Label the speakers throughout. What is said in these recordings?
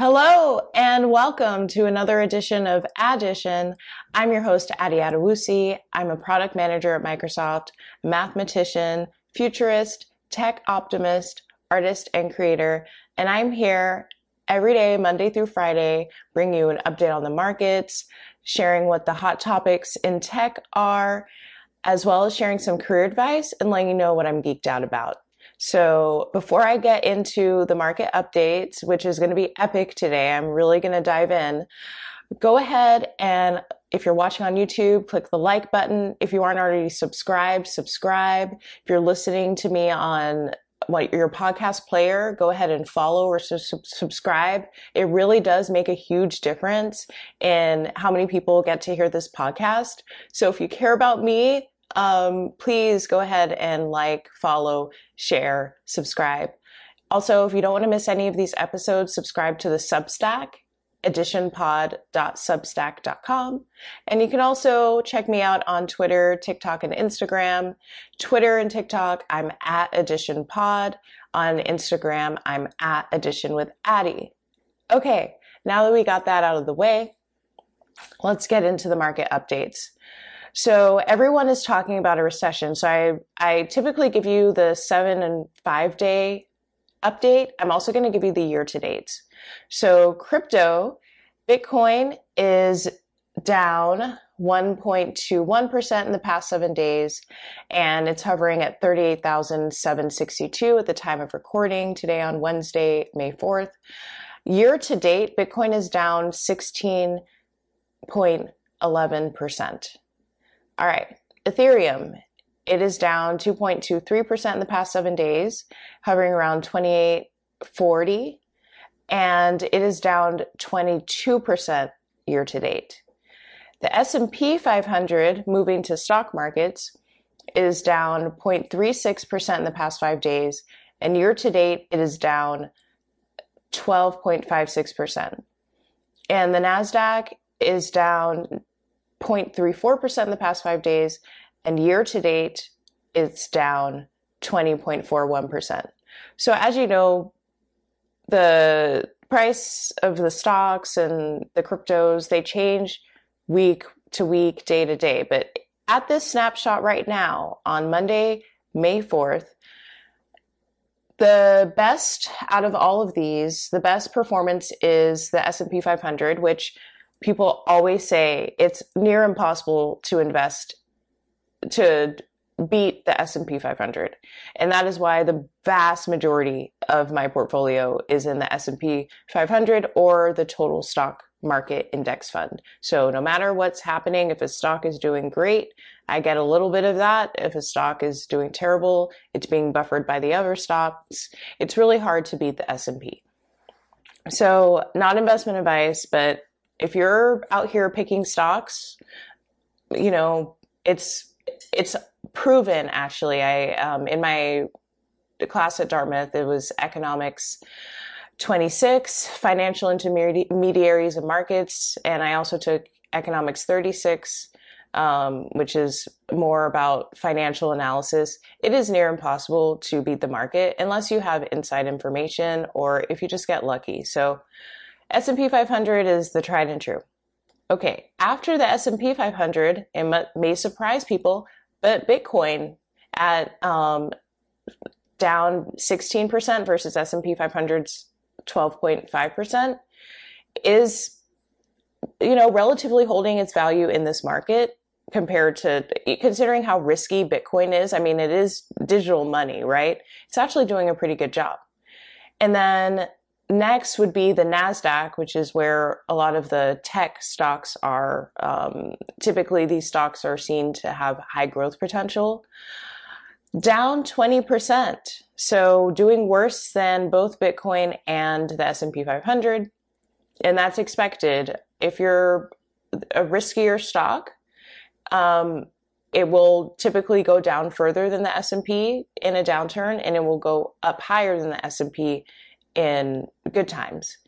Speaker 1: Hello and welcome to another edition of Addition. I'm your host, Addy Adewusi. I'm a product manager at Microsoft, mathematician, futurist, tech optimist, artist, and creator. And I'm here every day, Monday through Friday, bring you an update on the markets, sharing what the hot topics in tech are, as well as sharing some career advice and letting you know what I'm geeked out about. So before I get into the market updates, which is going to be epic today, I'm really going to dive in. Go ahead and if you're watching on YouTube, click the like button. If you aren't already subscribed, subscribe. If you're listening to me on what your podcast player, go ahead and follow or su- subscribe. It really does make a huge difference in how many people get to hear this podcast. So if you care about me, um, please go ahead and like, follow, share, subscribe. Also, if you don't want to miss any of these episodes, subscribe to the Substack, additionpod.substack.com. And you can also check me out on Twitter, TikTok, and Instagram. Twitter and TikTok, I'm at additionpod. On Instagram, I'm at addition with Addy. Okay, now that we got that out of the way, let's get into the market updates. So everyone is talking about a recession. So I, I typically give you the seven and five day update. I'm also going to give you the year to date. So crypto, Bitcoin is down 1.21% in the past seven days, and it's hovering at 38,762 at the time of recording today on Wednesday, May 4th. Year to date, Bitcoin is down 16.11%. All right, Ethereum, it is down 2.23% in the past seven days, hovering around 2840, and it is down 22% year to date. The S&P 500, moving to stock markets, is down 0.36% in the past five days, and year to date, it is down 12.56%. And the NASDAQ is down 0.34% in the past five days, and year to date, it's down 20.41%. So, as you know, the price of the stocks and the cryptos, they change week to week, day to day. But at this snapshot right now, on Monday, May 4th, the best out of all of these, the best performance is the S&P 500, which people always say it's near impossible to invest to beat the S&P 500. And that is why the vast majority of my portfolio is in the S&P 500 or the total stock market index fund. So no matter what's happening, if a stock is doing great, I get a little bit of that. If a stock is doing terrible, it's being buffered by the other stocks. It's really hard to beat the S&P. So not investment advice, but if you're out here picking stocks, you know, it's it's proven actually. I um, in my class at Dartmouth, it was economics 26, financial intermediaries and markets, and I also took economics 36, um, which is more about financial analysis. It is near impossible to beat the market unless you have inside information or if you just get lucky. So S&P 500 is the tried and true. Okay, after the S&P 500, it may surprise people, but Bitcoin at um, down 16% versus S&P 500's 12.5% is you know relatively holding its value in this market compared to considering how risky Bitcoin is. I mean, it is digital money, right? It's actually doing a pretty good job. And then next would be the NASDAQ, which is where a lot of the tech stocks are. Um, typically, these stocks are seen to have high growth potential. Down 20%. So doing worse than both Bitcoin and the S&P 500. And that's expected. If you're a riskier stock, um, it will typically go down further than the S&P in a downturn and it will go up higher than the S&P in good times.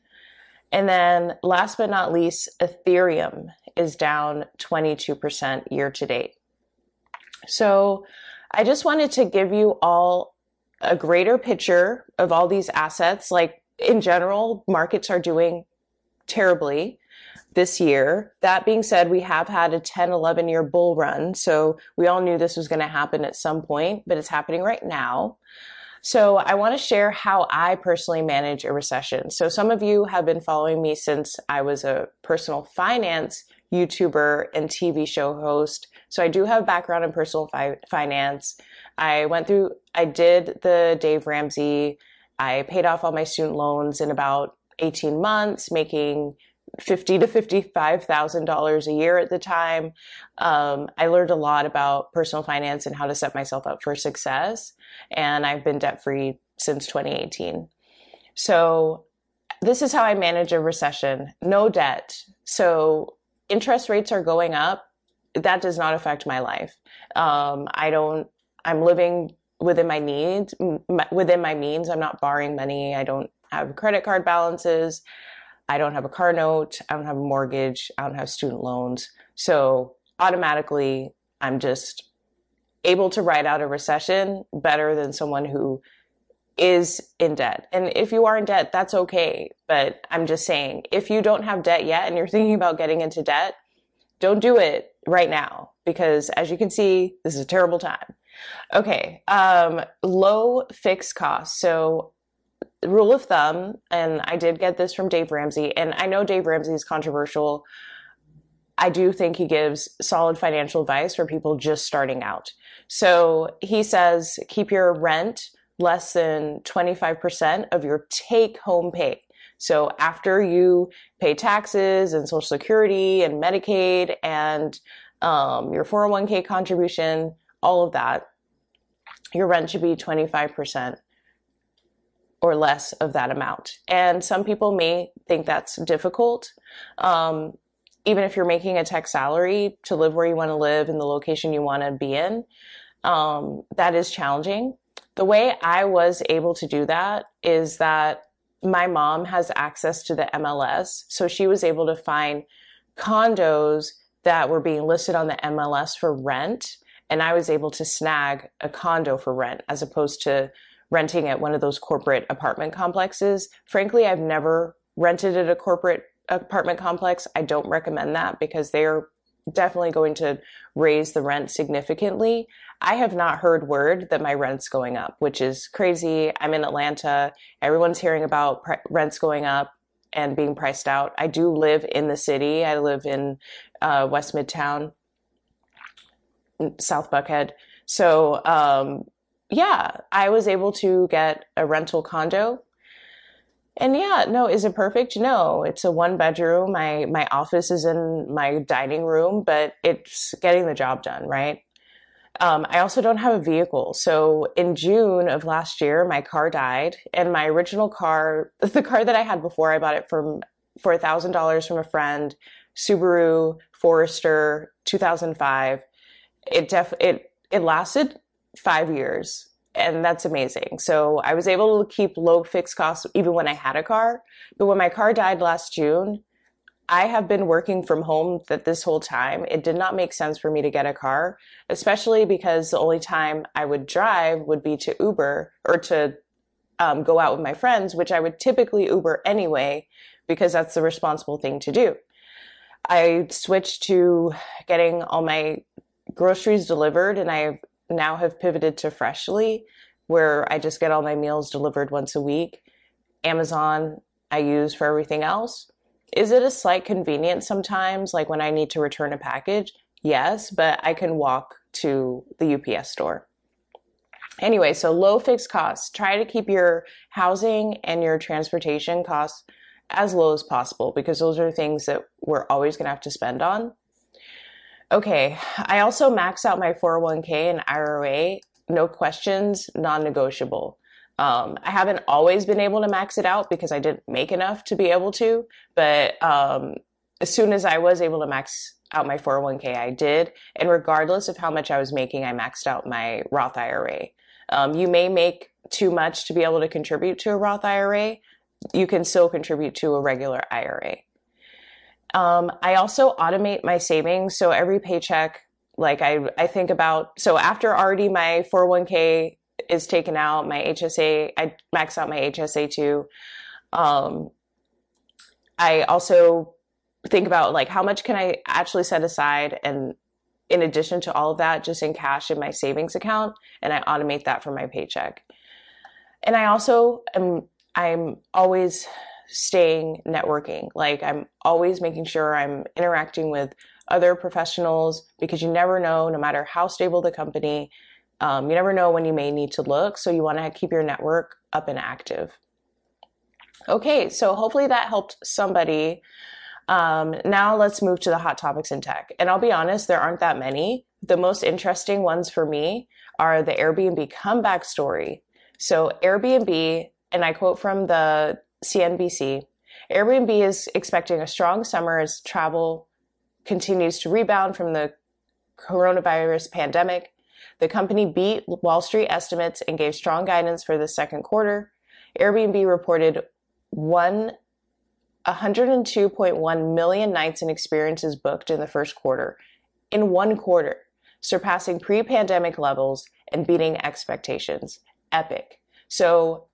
Speaker 1: And then last but not least, Ethereum is down 22% year to date. So I just wanted to give you all a greater picture of all these assets. Like in general, markets are doing terribly this year. That being said, we have had a 10, 11 year bull run. So we all knew this was going to happen at some point, but it's happening right now. So I want to share how I personally manage a recession. So some of you have been following me since I was a personal finance YouTuber and TV show host. So I do have background in personal fi- finance. I went through, I did the Dave Ramsey. I paid off all my student loans in about 18 months, making fifty to fifty-five thousand dollars a year at the time. Um, I learned a lot about personal finance and how to set myself up for success, and I've been debt free since 2018. So this is how I manage a recession: no debt. So interest rates are going up. That does not affect my life. Um, I don't. I'm living within my needs, within my means. I'm not borrowing money. I don't have credit card balances. I don't have a car note, I don't have a mortgage, I don't have student loans. So automatically, I'm just able to ride out a recession better than someone who is in debt. And if you are in debt, that's okay. But I'm just saying, if you don't have debt yet and you're thinking about getting into debt, don't do it right now because as you can see, this is a terrible time. Okay. Um, low fixed costs. So rule of thumb, and I did get this from Dave Ramsey, and I know Dave Ramsey is controversial. I do think he gives solid financial advice for people just starting out. So he says keep your rent less than 25% of your take home pay. So after you pay taxes and Social Security and Medicaid and um, your 401k contribution, all of that, your rent should be 25% or less of that amount. And some people may think that's difficult. Um, even if you're making a tech salary to live where you want to live in the location you want to be in, um, that is challenging. The way I was able to do that is that my mom has access to the MLS. So she was able to find condos that were being listed on the MLS for rent. And I was able to snag a condo for rent as opposed to renting at one of those corporate apartment complexes. Frankly, I've never rented at a corporate apartment complex. I don't recommend that because they're definitely going to raise the rent significantly. I have not heard word that my rent's going up, which is crazy. I'm in Atlanta. Everyone's hearing about pre- rents going up and being priced out. I do live in the city. I live in uh, West Midtown, South Buckhead. So um, yeah, I was able to get a rental condo. And yeah, no, is it perfect? No, it's a one bedroom. My my office is in my dining room, but it's getting the job done, right? Um, I also don't have a vehicle. So in June of last year, my car died, and my original car, the car that I had before, I bought it from for a thousand dollars from a friend, Subaru Forester, 2005. It def it it lasted five years and that's amazing. So I was able to keep low fixed costs even when I had a car. But when my car died last June, I have been working from home that this whole time. It did not make sense for me to get a car, especially because the only time I would drive would be to Uber or to um, go out with my friends, which I would typically Uber anyway, because that's the responsible thing to do. I switched to getting all my groceries delivered and I now have pivoted to Freshly, where I just get all my meals delivered once a week. Amazon, I use for everything else. Is it a slight convenience sometimes, like when I need to return a package? Yes, but I can walk to the UPS store. Anyway, so low fixed costs. Try to keep your housing and your transportation costs as low as possible because those are things that we're always going to have to spend on. Okay. I also max out my 401k and IRA. No questions, non negotiable. Um, I haven't always been able to max it out because I didn't make enough to be able to. But um, as soon as I was able to max out my 401k, I did. And regardless of how much I was making, I maxed out my Roth IRA. Um, you may make too much to be able to contribute to a Roth IRA. You can still contribute to a regular IRA. Um, I also automate my savings. So every paycheck, like I, I think about, so after already my 401k is taken out, my HSA, I max out my HSA too. Um, I also think about like how much can I actually set aside and in addition to all of that just in cash in my savings account and I automate that for my paycheck. And I also am I'm always staying networking. Like I'm always making sure I'm interacting with other professionals because you never know, no matter how stable the company, um, you never know when you may need to look. So you want to keep your network up and active. Okay, so hopefully that helped somebody. Um, now let's move to the hot topics in tech. And I'll be honest, there aren't that many. The most interesting ones for me are the Airbnb comeback story. So Airbnb, and I quote from the CNBC, Airbnb is expecting a strong summer as travel continues to rebound from the coronavirus pandemic. The company beat Wall Street estimates and gave strong guidance for the second quarter. Airbnb reported one 102.1 million nights and experiences booked in the first quarter, in one quarter, surpassing pre pandemic levels and beating expectations. Epic. So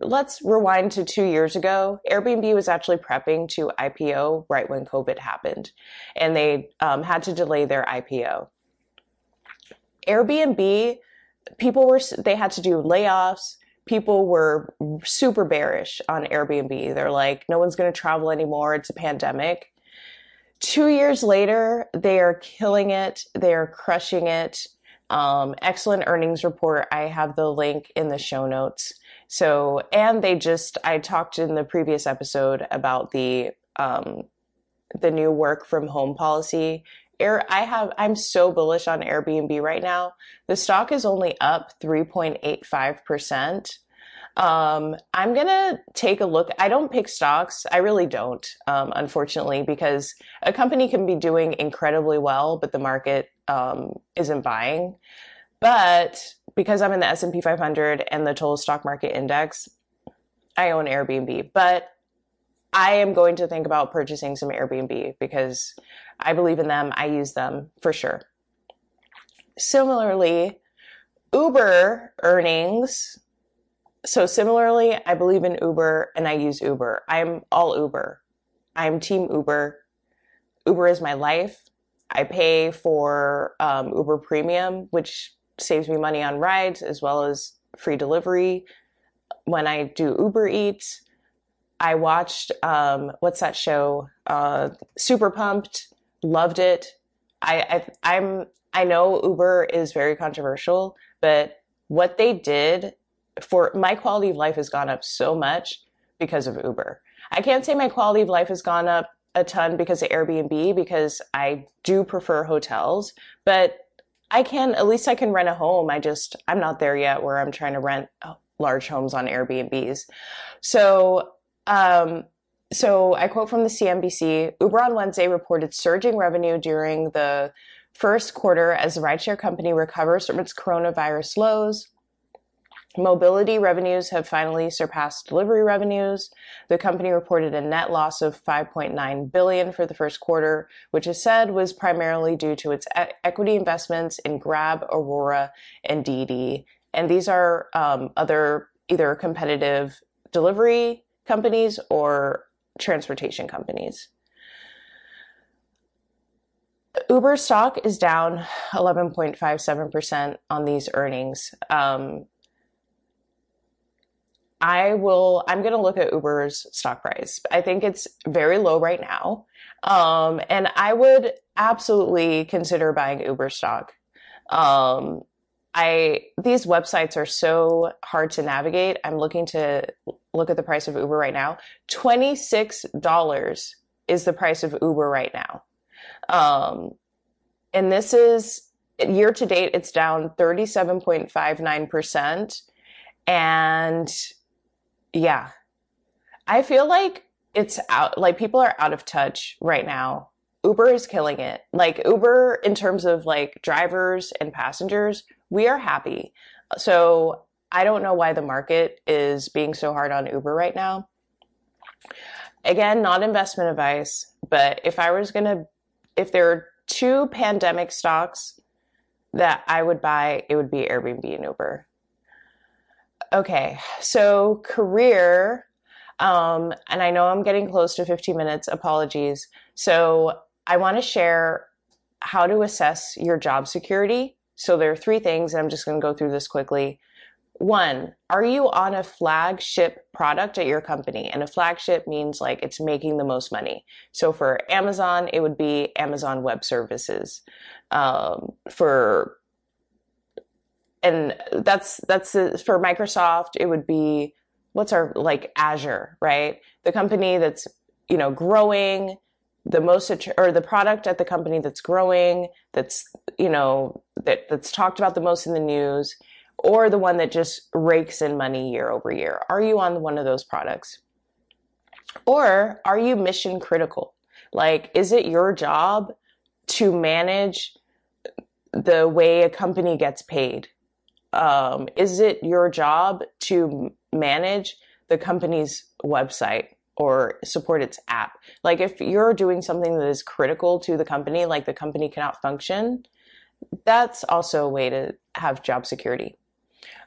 Speaker 1: let's rewind to two years ago. Airbnb was actually prepping to IPO right when COVID happened, and they um, had to delay their IPO. Airbnb, people were, they had to do layoffs. People were super bearish on Airbnb. They're like, no one's going to travel anymore. It's a pandemic. Two years later, they are killing it. They are crushing it. Um, excellent earnings report. I have the link in the show notes. So, and they just, I talked in the previous episode about the, um, the new work from home policy. Air, I have, I'm so bullish on Airbnb right now. The stock is only up 3.85%. Um, I'm gonna take a look. I don't pick stocks. I really don't, um, unfortunately, because a company can be doing incredibly well, but the market um, isn't buying. But because I'm in the S&P 500 and the total stock market index, I own Airbnb, but I am going to think about purchasing some Airbnb because I believe in them. I use them for sure. Similarly, Uber earnings. So similarly, I believe in Uber and I use Uber. I'm all Uber. I'm team Uber. Uber is my life. I pay for um, Uber Premium, which saves me money on rides as well as free delivery. When I do Uber Eats, I watched um, what's that show? Uh, Super Pumped. Loved it. I, I I'm I know Uber is very controversial, but what they did for my quality of life has gone up so much because of Uber. I can't say my quality of life has gone up a ton because of Airbnb because I do prefer hotels, but I can at least I can rent a home. I just I'm not there yet where I'm trying to rent large homes on Airbnbs. So um, so I quote from the CNBC: Uber on Wednesday reported surging revenue during the first quarter as the rideshare company recovers from its coronavirus lows. Mobility revenues have finally surpassed delivery revenues. The company reported a net loss of 5.9 billion for the first quarter, which is said was primarily due to its equity investments in Grab, Aurora, and DiDi. And these are um, other either competitive delivery companies or transportation companies. Uber stock is down 11.57% on these earnings. I will, I'm going to look at Uber's stock price. I think it's very low right now. Um, and I would absolutely consider buying Uber stock. Um, I, these websites are so hard to navigate. I'm looking to look at the price of Uber right now. $26 is the price of Uber right now. Um, and this is year to date, it's down 37.59%. And yeah. I feel like it's out, like people are out of touch right now. Uber is killing it. Like Uber, in terms of like drivers and passengers, we are happy. So I don't know why the market is being so hard on Uber right now. Again, not investment advice, but if I was going to, if there are two pandemic stocks that I would buy, it would be Airbnb and Uber. Okay, so career. Um, and I know I'm getting close to 15 minutes. Apologies. So I want to share how to assess your job security. So there are three things, and I'm just going to go through this quickly. One, are you on a flagship product at your company? And a flagship means like it's making the most money. So for Amazon, it would be Amazon Web Services. Um, for and that's that's for Microsoft, it would be what's our like Azure, right? The company that's you know growing the most or the product at the company that's growing, that's you know that that's talked about the most in the news or the one that just rakes in money year over year? Are you on one of those products? Or are you mission critical? Like, is it your job to manage the way a company gets paid? Um, is it your job to manage the company's website or support its app? Like, if you're doing something that is critical to the company, like the company cannot function, that's also a way to have job security.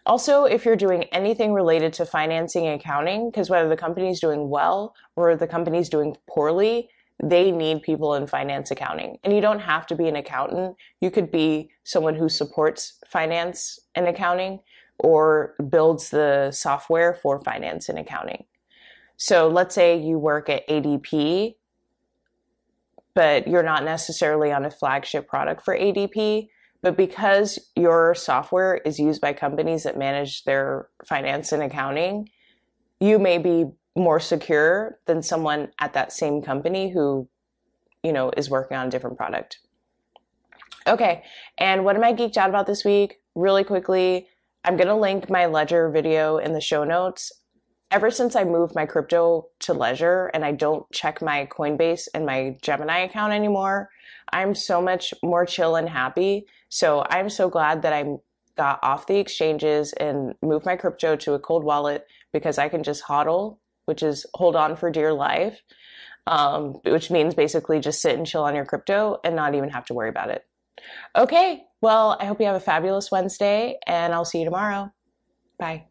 Speaker 1: Also, if you're doing anything related to financing and accounting, because whether the company is doing well or the company is doing poorly, they need people in finance accounting. And you don't have to be an accountant. You could be someone who supports finance and accounting or builds the software for finance and accounting. So let's say you work at ADP, but you're not necessarily on a flagship product for ADP. But because your software is used by companies that manage their finance and accounting, you may be more secure than someone at that same company who, you know, is working on a different product. Okay, and what am I geeked out about this week? Really quickly, I'm to link my Ledger video in the show notes. Ever since I moved my crypto to Ledger and I don't check my Coinbase and my Gemini account anymore, I'm so much more chill and happy. So I'm so glad that I got off the exchanges and moved my crypto to a cold wallet because I can just hodl, which is hold on for dear life, um, which means basically just sit and chill on your crypto and not even have to worry about it. Okay, well, I hope you have a fabulous Wednesday and I'll see you tomorrow. Bye.